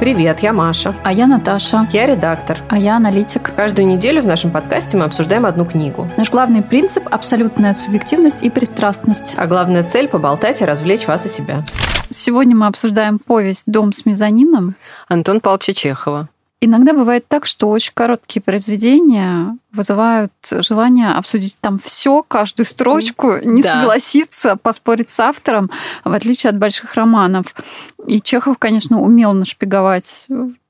Привет, я Маша. А я Наташа. Я редактор. А я аналитик. Каждую неделю в нашем подкасте мы обсуждаем одну книгу. Наш главный принцип – абсолютная субъективность и пристрастность. А главная цель – поболтать и развлечь вас и себя. Сегодня мы обсуждаем повесть «Дом с мезонином» Антон Павловича Чехова. Иногда бывает так, что очень короткие произведения вызывают желание обсудить там все, каждую строчку, не Да. согласиться, поспорить с автором, в отличие от больших романов. И Чехов, конечно, умел нашпиговать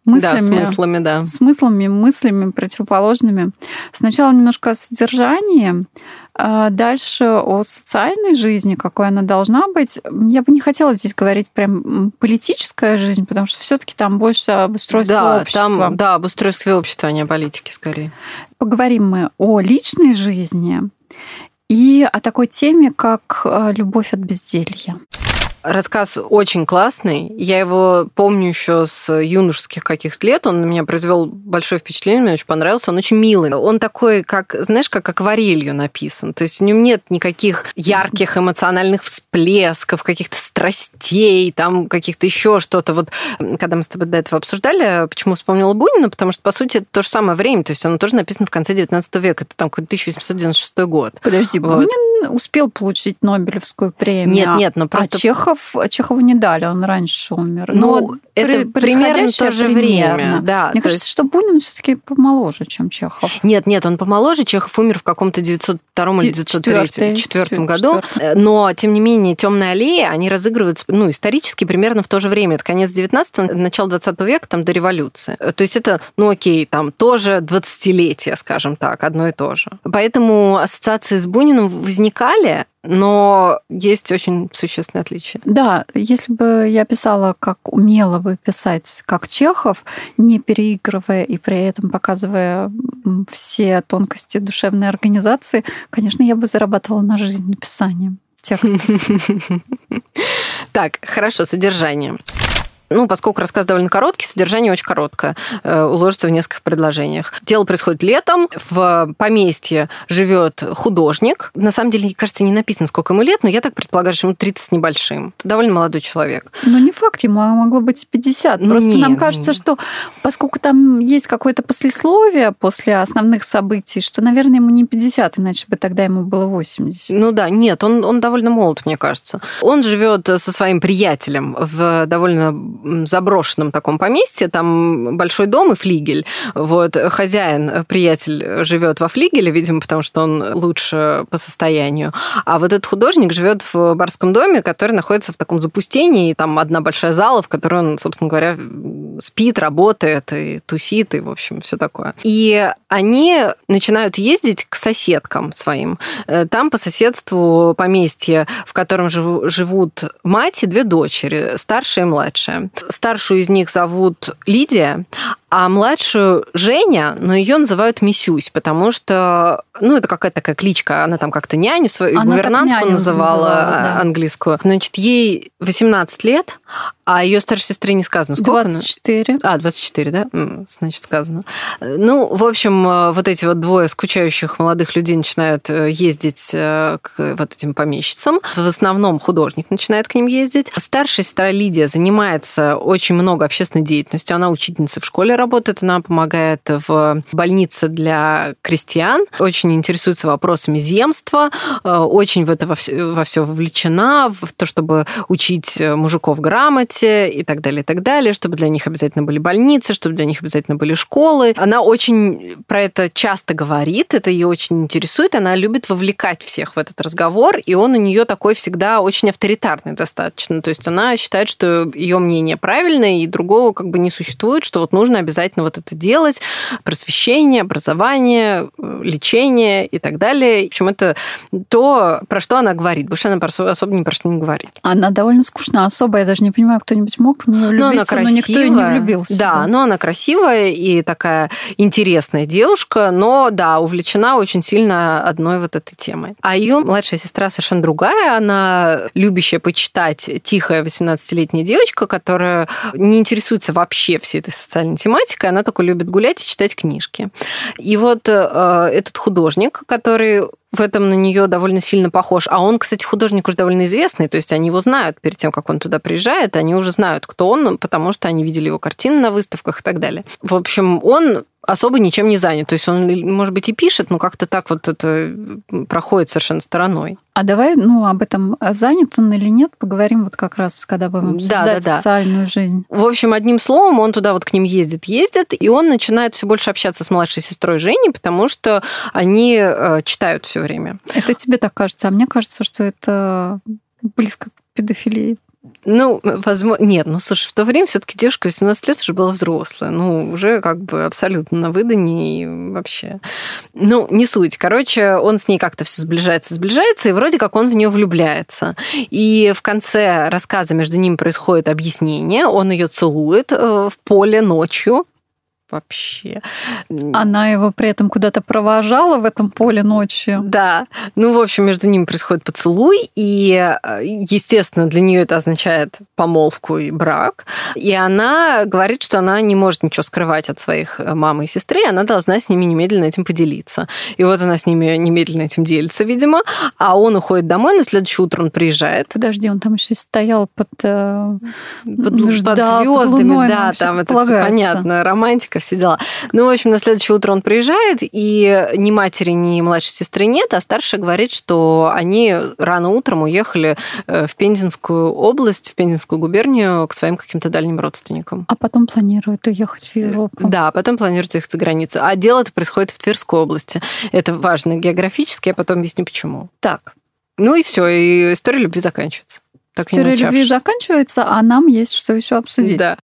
мыслями. Да, смыслами, да. смыслами, мыслями противоположными. Сначала немножко о содержании, а дальше о социальной жизни, какой она должна быть. Я бы не хотела здесь говорить прям политическая жизнь, потому что все-таки там больше об устройстве Да, общества. там, да, об устройстве общества, а не о политике, скорее. Поговорим мы о личной жизни и о такой теме, как э, любовь от безделья. Рассказ очень классный. Я его помню еще с юношеских каких-то лет. Он на меня произвел большое впечатление, мне очень понравился. Он очень милый. Он такой, как, знаешь, как акварелью написан. То есть в нем нет никаких ярких эмоциональных всплесков, каких-то страстей, там каких-то еще что-то. Вот когда мы с тобой до этого обсуждали, почему вспомнила Бунина, потому что, по сути, это то же самое время. То есть оно тоже написано в конце 19 века. Это там какой-то 1896 год. Подожди, Вот. Бунин успел получить Нобелевскую премию. Нет, нет, но просто- А Чехов, Чехову не дали, он раньше умер. Ну, Но это при- примерно то же время, примерно. да, Мне кажется, есть- что Бунин все-таки помоложе, чем Чехов. Нет, нет, он помоложе. Чехов умер в каком-то 902 или Ди- 903 четвёртый, четвертом четвёр- году. четвёртый. Но, тем не менее, темная аллея, они разыгрываются, ну, исторически примерно в то же время. Это конец 19 начало 20 века, там, до революции. То есть это, ну, окей, там, тоже 20-летие, скажем так, одно и то же. Поэтому ассоциации с Буниным возникали, но есть очень существенные отличия. Да, если бы я писала, как умела бы писать, как Чехов, не переигрывая и при этом показывая все тонкости душевной организации, конечно, я бы зарабатывала на жизнь написанием текста. Так, хорошо, содержание. Ну, поскольку рассказ довольно короткий, содержание очень короткое, э, уложится в нескольких предложениях. Дело происходит летом, в поместье живет художник. На самом деле, кажется, не написано, сколько ему лет, но я так предполагаю, что ему 30 с небольшим. Это довольно молодой человек. Но не факт, ему могло быть 50. Ну, Просто не, нам кажется, не. что поскольку там есть какое-то послесловие после основных событий, что, наверное, ему не 50, иначе бы тогда ему было 80. Ну да, нет, он, он довольно молод, мне кажется. Он живет со своим приятелем в довольно заброшенном таком поместье. Там большой дом и флигель. Вот хозяин, э, приятель, живет во флигеле, видимо, потому что он лучше по состоянию. А вот этот художник живет в барском доме, который находится в таком запустении. И там одна большая зала, в которой он, собственно говоря, спит, работает и тусит, и, в общем, все такое. И они начинают ездить к соседкам своим. Э, Там по соседству поместье, в котором живу- живут мать и две дочери, старшая и младшая. Старшую из них зовут Лидия, а младшую Женя, но ее называют Мисюсь, потому что, ну, это какая-то такая кличка, она там как-то няню свою, Она гувернантку няню называла, называла, а, да. английскую. Значит, ей 18 лет, а ее старшей сестре не сказано. Сколько она? 24. А, 24, да? Значит, сказано. Ну, в общем, э, вот эти вот двое скучающих молодых людей начинают э, ездить э, к вот этим помещицам. В основном художник начинает к ним ездить. Старшая сестра Лидия занимается очень много общественной деятельностью. Она учительница в школе работает, она помогает в больнице для крестьян, очень интересуется вопросами земства, э, очень в это во все, во все вовлечена, в то, чтобы учить э, мужиков грамоте и так далее, и так далее, чтобы для них обязательно были больницы, чтобы для них обязательно были школы. Она очень про это часто говорит, это ее очень интересует, она любит вовлекать всех в этот разговор, и он у нее такой всегда очень авторитарный достаточно. То есть она считает, что ее мнение правильное, и другого как бы не существует, что вот нужно обязательно вот это делать, просвещение, образование, э, лечение и так далее. В общем, это то, про что она говорит. Больше она особо ни про что не говорит. Она довольно скучная особа. Я даже не понимаю, кто-нибудь мог в нее Но Ну, она влюбиться, но, красивая. никто и не влюбился. Да, но она красивая и такая интересная девушка, но, да, увлечена очень сильно одной вот этой темой. А ее младшая сестра совершенно другая. Она любящая почитать тихая 18-летняя девочка, которая не интересуется вообще всей этой социальной тематикой. Она только любит гулять и читать книжки. И вот э, этот художник, который в этом на нее довольно сильно похож. А он, кстати, художник уже довольно известный, то есть они его знают перед тем, как он туда приезжает, они уже знают, кто он, потому что они видели его картины на выставках и так далее. В общем, он особо ничем не занят. То есть он, может быть, и пишет, но как-то так вот это проходит совершенно стороной. А давай, ну, об этом, а занят он или нет, поговорим вот как раз, когда будем обсуждать да, да, да. социальную жизнь. В общем, одним словом, он туда вот к ним ездит, ездит, и он начинает все больше общаться с младшей сестрой Женей, потому что они э, читают все время. Это тебе так кажется, а мне кажется, что это близко к педофилии. Ну, возможно, нет, ну, слушай, в то время все таки девушка 18 лет уже была взрослая, ну, уже как бы абсолютно на выдании и вообще. Ну, не суть. Короче, он с ней как-то все сближается, сближается, и вроде как он в нее влюбляется. И в конце рассказа между ними происходит объяснение, он ее целует э, в поле ночью, вообще. Она его при этом куда-то провожала в этом поле ночью. Да. Ну, в общем, между ними происходит поцелуй, и, э, естественно, для нее это означает помолвку и брак. И она говорит, что она не может ничего скрывать от своих э, мамы и сестры, она должна с ними немедленно этим поделиться. И вот она с ними немедленно этим делится, видимо, а он уходит домой, на следующее утро он приезжает. Подожди, он там еще стоял под, э, под, ждал, под звездами, под луной, да, там это все понятно, романтика все дела. Ну, в общем, на следующее утро он приезжает, и ни матери, ни младшей сестры нет, а старшая говорит, что они рано утром уехали э, в Пензенскую область, в Пензенскую губернию к своим каким-то дальним родственникам. А потом планируют уехать в Европу. Да, потом планируют уехать за границу. А дело это происходит в Тверской области. Это важно географически, я потом объясню, почему. Так. Ну и все, и история любви заканчивается. Так История любви заканчивается, а нам есть что еще обсудить. Да.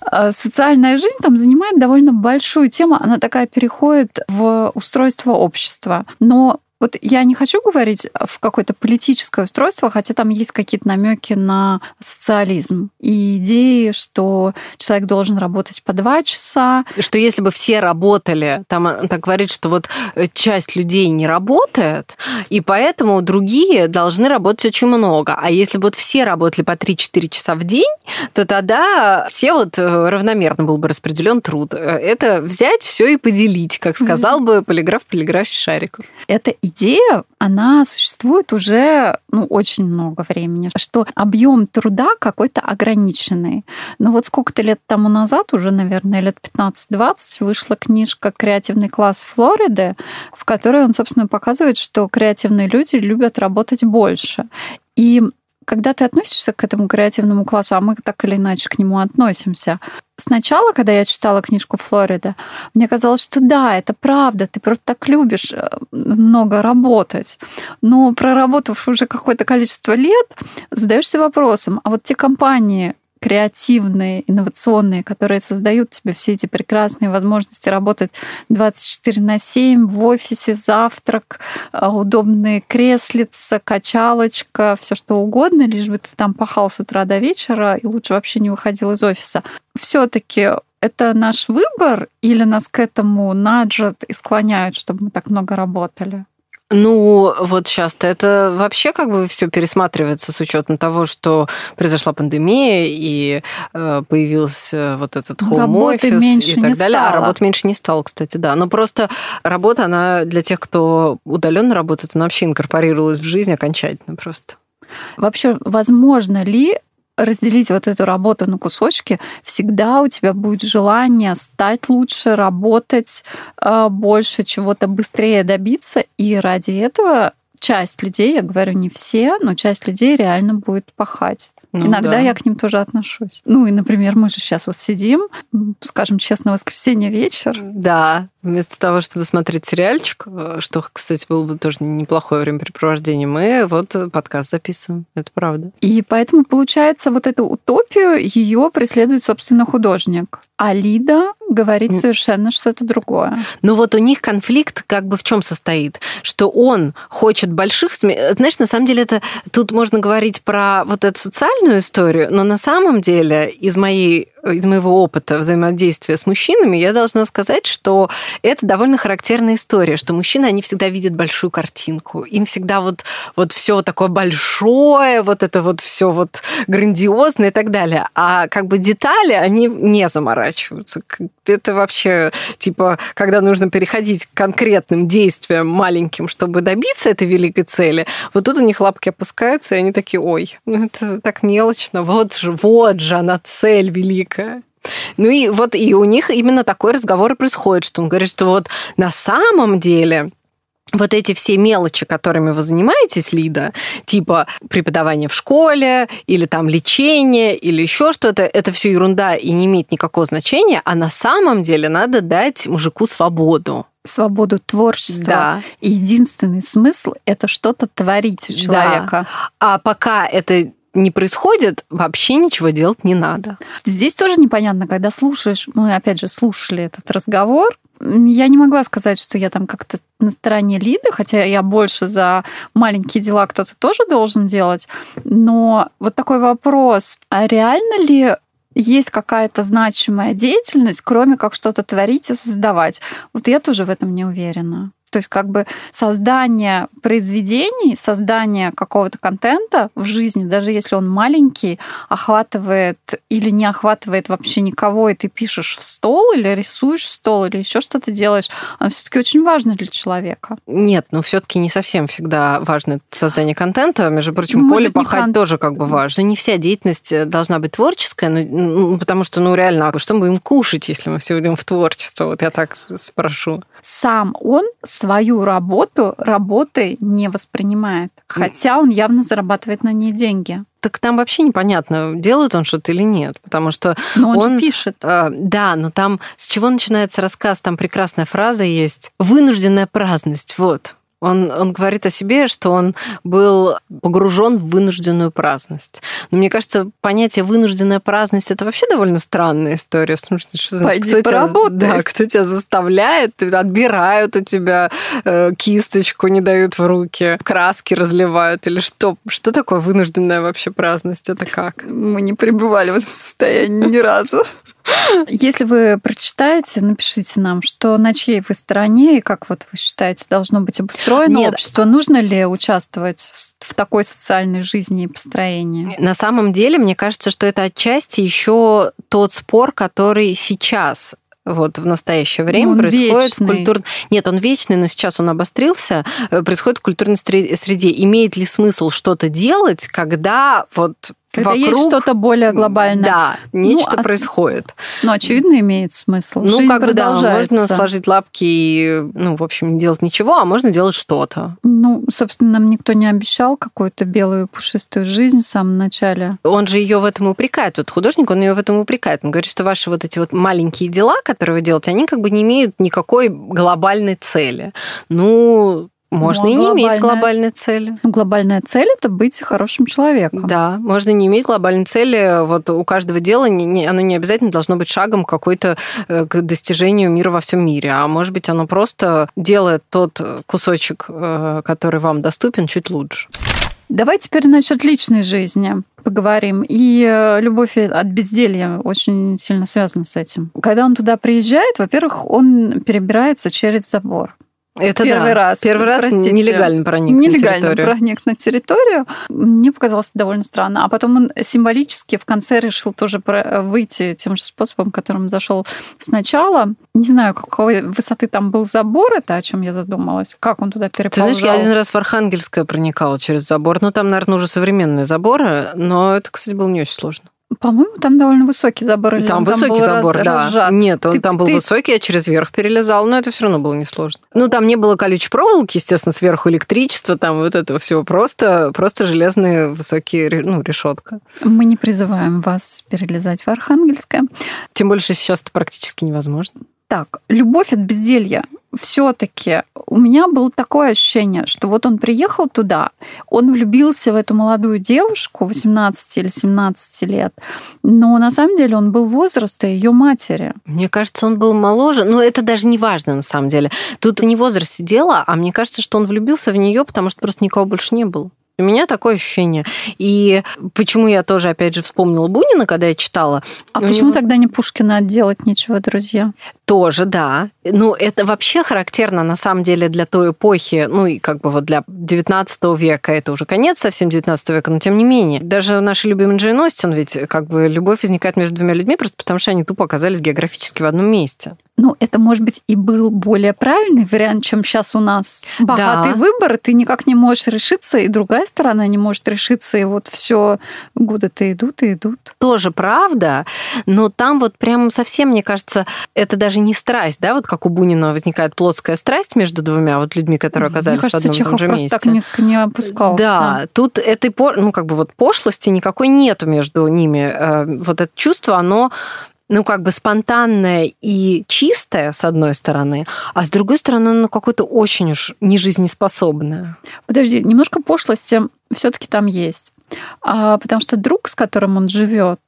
А, социальная жизнь там занимает довольно большую тему. Она такая переходит в устройство общества. Но вот я не хочу говорить в какое-то политическое устройство, хотя там есть какие-то намеки на социализм и идеи, что человек должен работать по два часа. Что если бы все работали, там так говорит, что вот э, часть людей не работает, и поэтому другие должны работать очень много. А если бы вот все работали по 3-4 часа в день, то тогда все вот э, равномерно был бы распределен труд. Э, это взять все и поделить, как сказал бы полиграф полиграф Шариков. Это идея, она существует уже ну, очень много времени, что объем труда какой-то ограниченный. Но вот сколько-то лет тому назад, уже, наверное, лет 15-20, вышла книжка «Креативный класс Флориды», в которой он, собственно, показывает, что креативные люди любят работать больше. И когда ты относишься к этому креативному классу, а мы так или иначе к нему относимся, сначала, когда я читала книжку Флорида, мне казалось, что да, это правда, ты просто так любишь э, много работать. Но проработав уже какое-то количество лет, задаешься вопросом, а вот те компании, креативные, инновационные, которые создают тебе все эти прекрасные возможности работать 24 на 7 в офисе, завтрак, э, удобные креслица, качалочка, все что угодно, лишь бы ты там пахал с утра до вечера и лучше вообще не выходил из офиса. Все-таки это наш выбор или нас к этому наджат и склоняют, чтобы мы так много работали? Ну, вот сейчас-то это вообще как бы все пересматривается с учетом того, что произошла пандемия и э, появился вот этот хоум-офис и так далее. Стало. А работы меньше не стало, кстати, да. Но просто работа, она для тех, кто удаленно работает, она вообще инкорпорировалась в жизнь окончательно просто. Вообще, возможно ли разделить вот эту работу на кусочки, всегда у тебя будет желание стать лучше, работать э, больше, чего-то быстрее добиться, и ради этого часть людей, я говорю не все, но часть людей реально будет пахать. Ну, Иногда да. я к ним тоже отношусь. Ну и, например, мы же сейчас вот сидим, скажем честно, воскресенье вечер. Да, вместо того, чтобы смотреть сериальчик, э, что, кстати, было бы тоже неплохое времяпрепровождение, мы вот подкаст записываем. Это правда. И поэтому, получается, вот эту утопию ее преследует, собственно, художник. А Лида говорит совершенно что-то другое. Ну вот у них конфликт как бы в чем состоит? Что он хочет больших... Знаешь, на самом деле это... Тут можно говорить про вот эту социальную историю, но на самом деле из моей из моего опыта взаимодействия с мужчинами, я должна сказать, что это довольно характерная история, что мужчины, они всегда видят большую картинку. Им всегда вот, вот все такое большое, вот это вот все вот грандиозное и так далее. А как бы детали, они не заморачиваются. Это вообще, типа, когда нужно переходить к конкретным действиям маленьким, чтобы добиться этой великой цели, вот тут у них лапки опускаются, и они такие, ой, ну это так мелочно, вот же, вот же она цель великая. Ну и вот и у них именно такой разговор и происходит, что он говорит, что вот на самом деле вот эти все мелочи, которыми вы занимаетесь, Лида, типа преподавание в школе или там лечение или еще что-то, это все ерунда и не имеет никакого значения, а на самом деле надо дать мужику свободу свободу творчества. Да. И единственный смысл это что-то творить у человека. Да. А пока это не происходит, вообще ничего делать не надо. Здесь тоже непонятно, когда слушаешь, мы опять же слушали этот разговор, я не могла сказать, что я там как-то на стороне Лиды, хотя я больше за маленькие дела кто-то тоже должен делать. Но вот такой вопрос, а реально ли есть какая-то значимая деятельность, кроме как что-то творить и создавать? Вот я тоже в этом не уверена. То есть как бы создание произведений, создание какого-то контента в жизни, даже если он маленький, охватывает или не охватывает вообще никого, и ты пишешь в стол или рисуешь в стол или еще что-то делаешь, оно все-таки очень важно для человека. Нет, ну все-таки не совсем всегда важно создание контента. Между прочим, Может поле пахать кон... тоже как бы важно. Не вся деятельность э, должна быть творческая, ну, потому что, ну реально, а что мы будем кушать, если мы все идем в творчество? Вот я так спрошу. Сам он свою работу работой не воспринимает, хотя он явно зарабатывает на ней деньги. Так там вообще непонятно, делает он что-то или нет, потому что но он, он пишет. Э, да, но там с чего начинается рассказ? Там прекрасная фраза есть: вынужденная праздность. Вот. Он, он говорит о себе, что он был погружен в вынужденную праздность. Но мне кажется, понятие вынужденная праздность это вообще довольно странная история. В смысле, что значит, Пойди кто тебя, да, кто тебя заставляет, отбирают у тебя э, кисточку, не дают в руки, краски разливают или что? Что такое вынужденная вообще праздность? Это как? Мы не пребывали в этом состоянии ни разу. Если вы прочитаете, напишите нам, что на чьей вы стороне и как вот вы считаете должно быть обустроено Нет. общество, нужно ли участвовать в такой социальной жизни и построении? На самом деле, мне кажется, что это отчасти еще тот спор, который сейчас вот в настоящее время он происходит вечный. в культур... Нет, он вечный, но сейчас он обострился. Э, происходит в культурной среде. Имеет ли смысл что-то делать, когда вот когда вокруг... есть что-то более глобальное. Да, нечто ну, происходит. Ну, очевидно, имеет смысл. Ну, Жизнь как бы, да, можно сложить лапки и, ну, в общем, не делать ничего, а можно делать что-то. Ну, собственно, нам никто не обещал какую-то белую пушистую жизнь в самом начале. Он же ее в этом упрекает. Вот художник, он ее в этом упрекает. Он говорит, что ваши вот эти вот маленькие дела, которые вы делаете, они как бы не имеют никакой глобальной цели. Ну, можно ну, и не иметь глобальной цели. Ну, глобальная цель это быть хорошим человеком. Да, можно не иметь глобальной цели. Вот у каждого дела не, не, оно не обязательно должно быть шагом какой-то э, к достижению мира во всем мире, а может быть оно просто делает тот кусочек, э, который вам доступен, чуть лучше. Давай теперь насчет личной жизни поговорим. И э, любовь от безделья очень сильно связана с этим. Когда он туда приезжает, во-первых, он перебирается через забор. Это первый да. раз. Первый раз простите, нелегально проник нелегально на территорию. проник на территорию. Мне показалось довольно странно. А потом он символически в конце решил тоже выйти тем же способом, которым зашел сначала. Не знаю, какой высоты там был забор, это о чем я задумалась. Как он туда переползал? Ты знаешь, я один раз в Архангельское проникала через забор. Ну, там, наверное, уже современные заборы, но это, кстати, было не очень сложно. По-моему, там довольно высокий забор. Или там высокий там забор, раз, да. Разжат. Нет, он ты, там был ты... высокий, я через верх перелезал, но это все равно было несложно. Ну, там не было колючей проволоки, естественно, сверху электричество, там вот этого всего. Просто, просто железные высокие, ну, решетка. Мы не призываем вас перелезать в Архангельское. Тем больше сейчас это практически невозможно. Так, любовь от безделья все-таки у меня было такое ощущение, что вот он приехал туда, он влюбился в эту молодую девушку 18 или 17 лет, но на самом деле он был возраста ее матери. Мне кажется, он был моложе, но это даже не важно на самом деле. Тут не в возрасте дело, а мне кажется, что он влюбился в нее, потому что просто никого больше не было. У меня такое ощущение. И почему я тоже, опять же, вспомнила Бунина, когда я читала. А почему него... тогда не Пушкина делать нечего, друзья? Тоже, да. Ну, это вообще характерно, на самом деле, для той эпохи, ну, и как бы вот для 19 века, это уже конец совсем 19 века, но тем не менее. Даже наши любимый Джейн Остин, ведь как бы любовь возникает между двумя людьми просто потому, что они тупо оказались географически в одном месте ну, это, может быть, и был более правильный вариант, чем сейчас у нас. Богатый да. выбор, ты никак не можешь решиться, и другая сторона не может решиться, и вот все годы-то идут и идут. Тоже правда, но там вот прям совсем, мне кажется, это даже не страсть, да, вот как у Бунина возникает плотская страсть между двумя вот людьми, которые оказались мне кажется, в одном Чехов же месте. так низко не опускался. Да, тут этой, ну, как бы вот пошлости никакой нету между ними. Э, вот это чувство, оно ну, как бы спонтанное и чистое, с одной стороны, а с другой стороны, ну, какое-то очень уж нежизнеспособное. Подожди, немножко пошлости все-таки там есть. А, потому что друг, с которым он живет,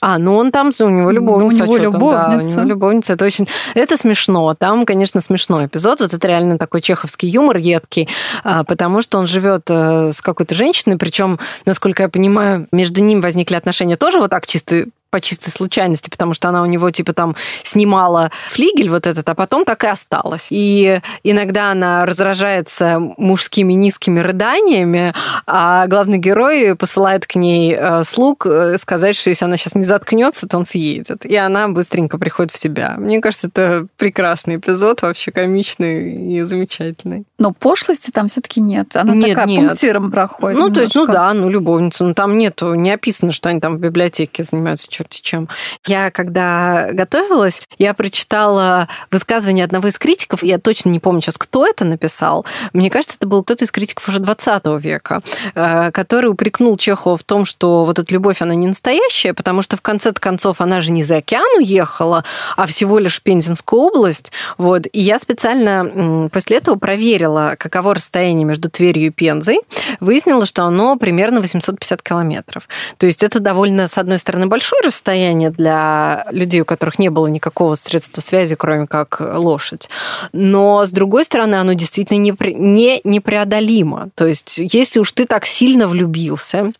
а, ну он там, у него любовница. У него любовница. Да, у него любовница. Это очень... Это смешно. Там, конечно, смешной эпизод. Вот это реально такой чеховский юмор едкий, а, потому что он живет э, с какой-то женщиной, причем, насколько я понимаю, между ним возникли отношения тоже вот так чисто по чистой случайности, потому что она у него типа там снимала флигель вот этот, а потом так и осталась. И иногда она раздражается мужскими низкими рыданиями, а главный герой посылает к ней э, слуг э, сказать, что если она сейчас не заткнется, то он съедет. И она быстренько приходит в себя. Мне кажется, это прекрасный эпизод, вообще комичный и замечательный. Но пошлости там все-таки нет. Она нет, такая нет. пунктиром проходит. Ну, немножко. то есть, ну да, ну любовница, но там нету, не описано, что они там в библиотеке занимаются черти чем. Я, когда готовилась, я прочитала высказывание одного из критиков, я точно не помню сейчас, кто это написал. Мне кажется, это был кто-то из критиков уже 20 века, э, который упрекнул Чехова в том, что вот эта любовь, она не настоящая, потому что в конце концов она же не за океан уехала, а всего лишь в Пензенскую область. Вот. И я специально после этого проверила, каково расстояние между Тверью и Пензой. Выяснила, что оно примерно 850 километров. То есть это довольно, с одной стороны, большое расстояние для людей, у которых не было никакого средства связи, кроме как лошадь. Но, с другой стороны, оно действительно не, не, непреодолимо. То есть, если уж ты так сильно влюбился,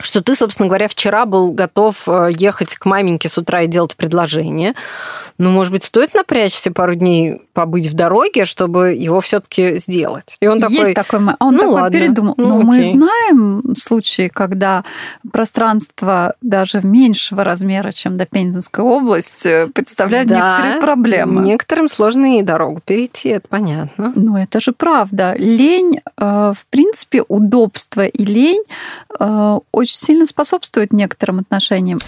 что ты, собственно говоря, вчера был готов э, ехать к маменьке с утра и делать предложение, ну, может быть, стоит напрячься пару дней побыть в дороге, чтобы его все-таки сделать. И он такой... Есть такой... Он ну, такой ладно. передумал. Ну, Но окей. мы знаем случаи, когда пространство даже меньшего размера, чем до Пензенской области, представляет да, некоторые проблемы. Некоторым сложно и дорогу перейти, это понятно. Ну, это же правда. Лень, э, в принципе, удобство и лень э, очень сильно способствует некоторым отношениям.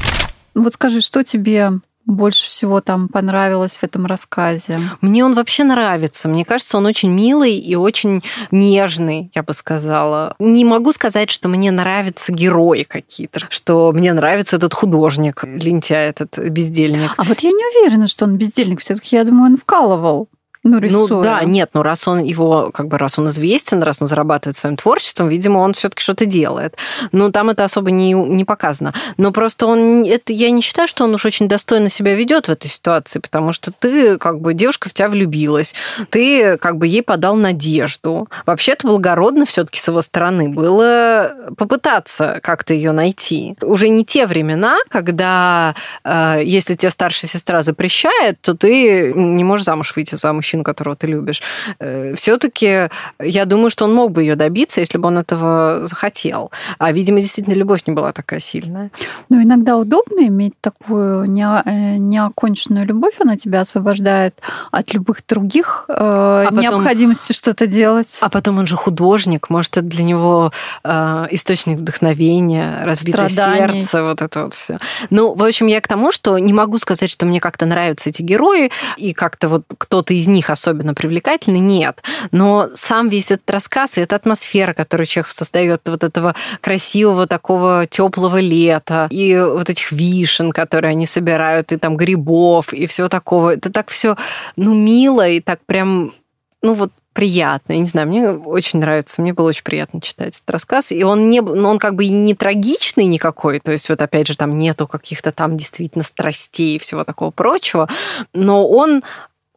Вот скажи, что тебе больше всего там понравилось в этом рассказе? Мне он вообще нравится. Мне кажется, он очень милый и очень нежный, я бы сказала. Не могу сказать, что мне нравятся герои какие-то, что мне нравится этот художник, лентяй этот бездельник. А вот я не уверена, что он бездельник. Все-таки я думаю, он вкалывал. Ну, рисуя. ну да, нет, но раз он его, как бы раз он известен, раз он зарабатывает своим творчеством, видимо, он все-таки что-то делает. Но там это особо не, не показано. Но просто он, это, я не считаю, что он уж очень достойно себя ведет в этой ситуации, потому что ты, как бы, девушка в тебя влюбилась, ты, как бы, ей подал надежду. Вообще-то благородно все-таки с его стороны было попытаться как-то ее найти. Уже не те времена, когда, э, если тебе старшая сестра запрещает, то ты не можешь замуж выйти за мужчину которого ты любишь, э, все-таки я думаю, что он мог бы ее добиться, если бы он этого захотел. А, видимо, действительно, любовь не была такая сильная. Ну, иногда удобно иметь такую э, неоконченную любовь, она тебя освобождает от любых других э, а потом, необходимости что-то делать. А потом он же художник, может, это для него источник вдохновения, разбитое Страданий. сердце, вот это вот все. Ну, в общем, я к тому, что не могу сказать, что мне как-то нравятся эти герои, и как-то вот кто-то из них них особенно привлекательны, нет. Но сам весь этот рассказ и эта атмосфера, которую Чехов создает, вот этого красивого такого теплого лета, и вот этих вишен, которые они собирают, и там грибов, и всего такого, это так все, ну, мило и так прям, ну, вот приятно. Я не знаю, мне очень нравится, мне было очень приятно читать этот рассказ. И он, не, ну, он как бы и не трагичный никакой, то есть вот опять же там нету каких-то там действительно страстей и всего такого прочего, но он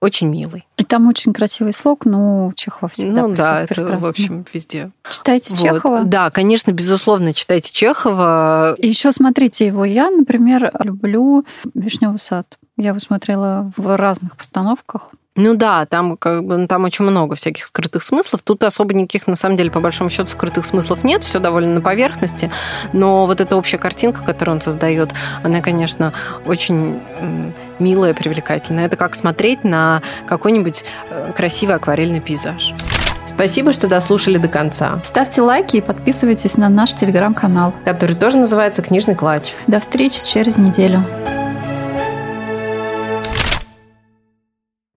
очень милый. И там очень красивый слог, ну, Чехова всегда Ну да, это, прекрасно. в общем, везде. Читайте Вот. Чехова. Да, конечно, безусловно, читайте Чехова. И еще смотрите его. Я, например, люблю Вишневый сад. Я его смотрела в разных постановках. Ну да, там как бы ну, там очень много всяких скрытых смыслов. Тут особо никаких, на самом деле, по большому счету, скрытых смыслов нет, все довольно на поверхности. Но вот эта общая картинка, которую он создает, она, конечно, очень милая, привлекательная. Это как смотреть на какой-нибудь э, красивый акварельный пейзаж. Спасибо, что дослушали до конца, Ставьте лайки и подписывайтесь на наш телеграм-канал. который тоже называется «Книжный клатч». До встречи через неделю.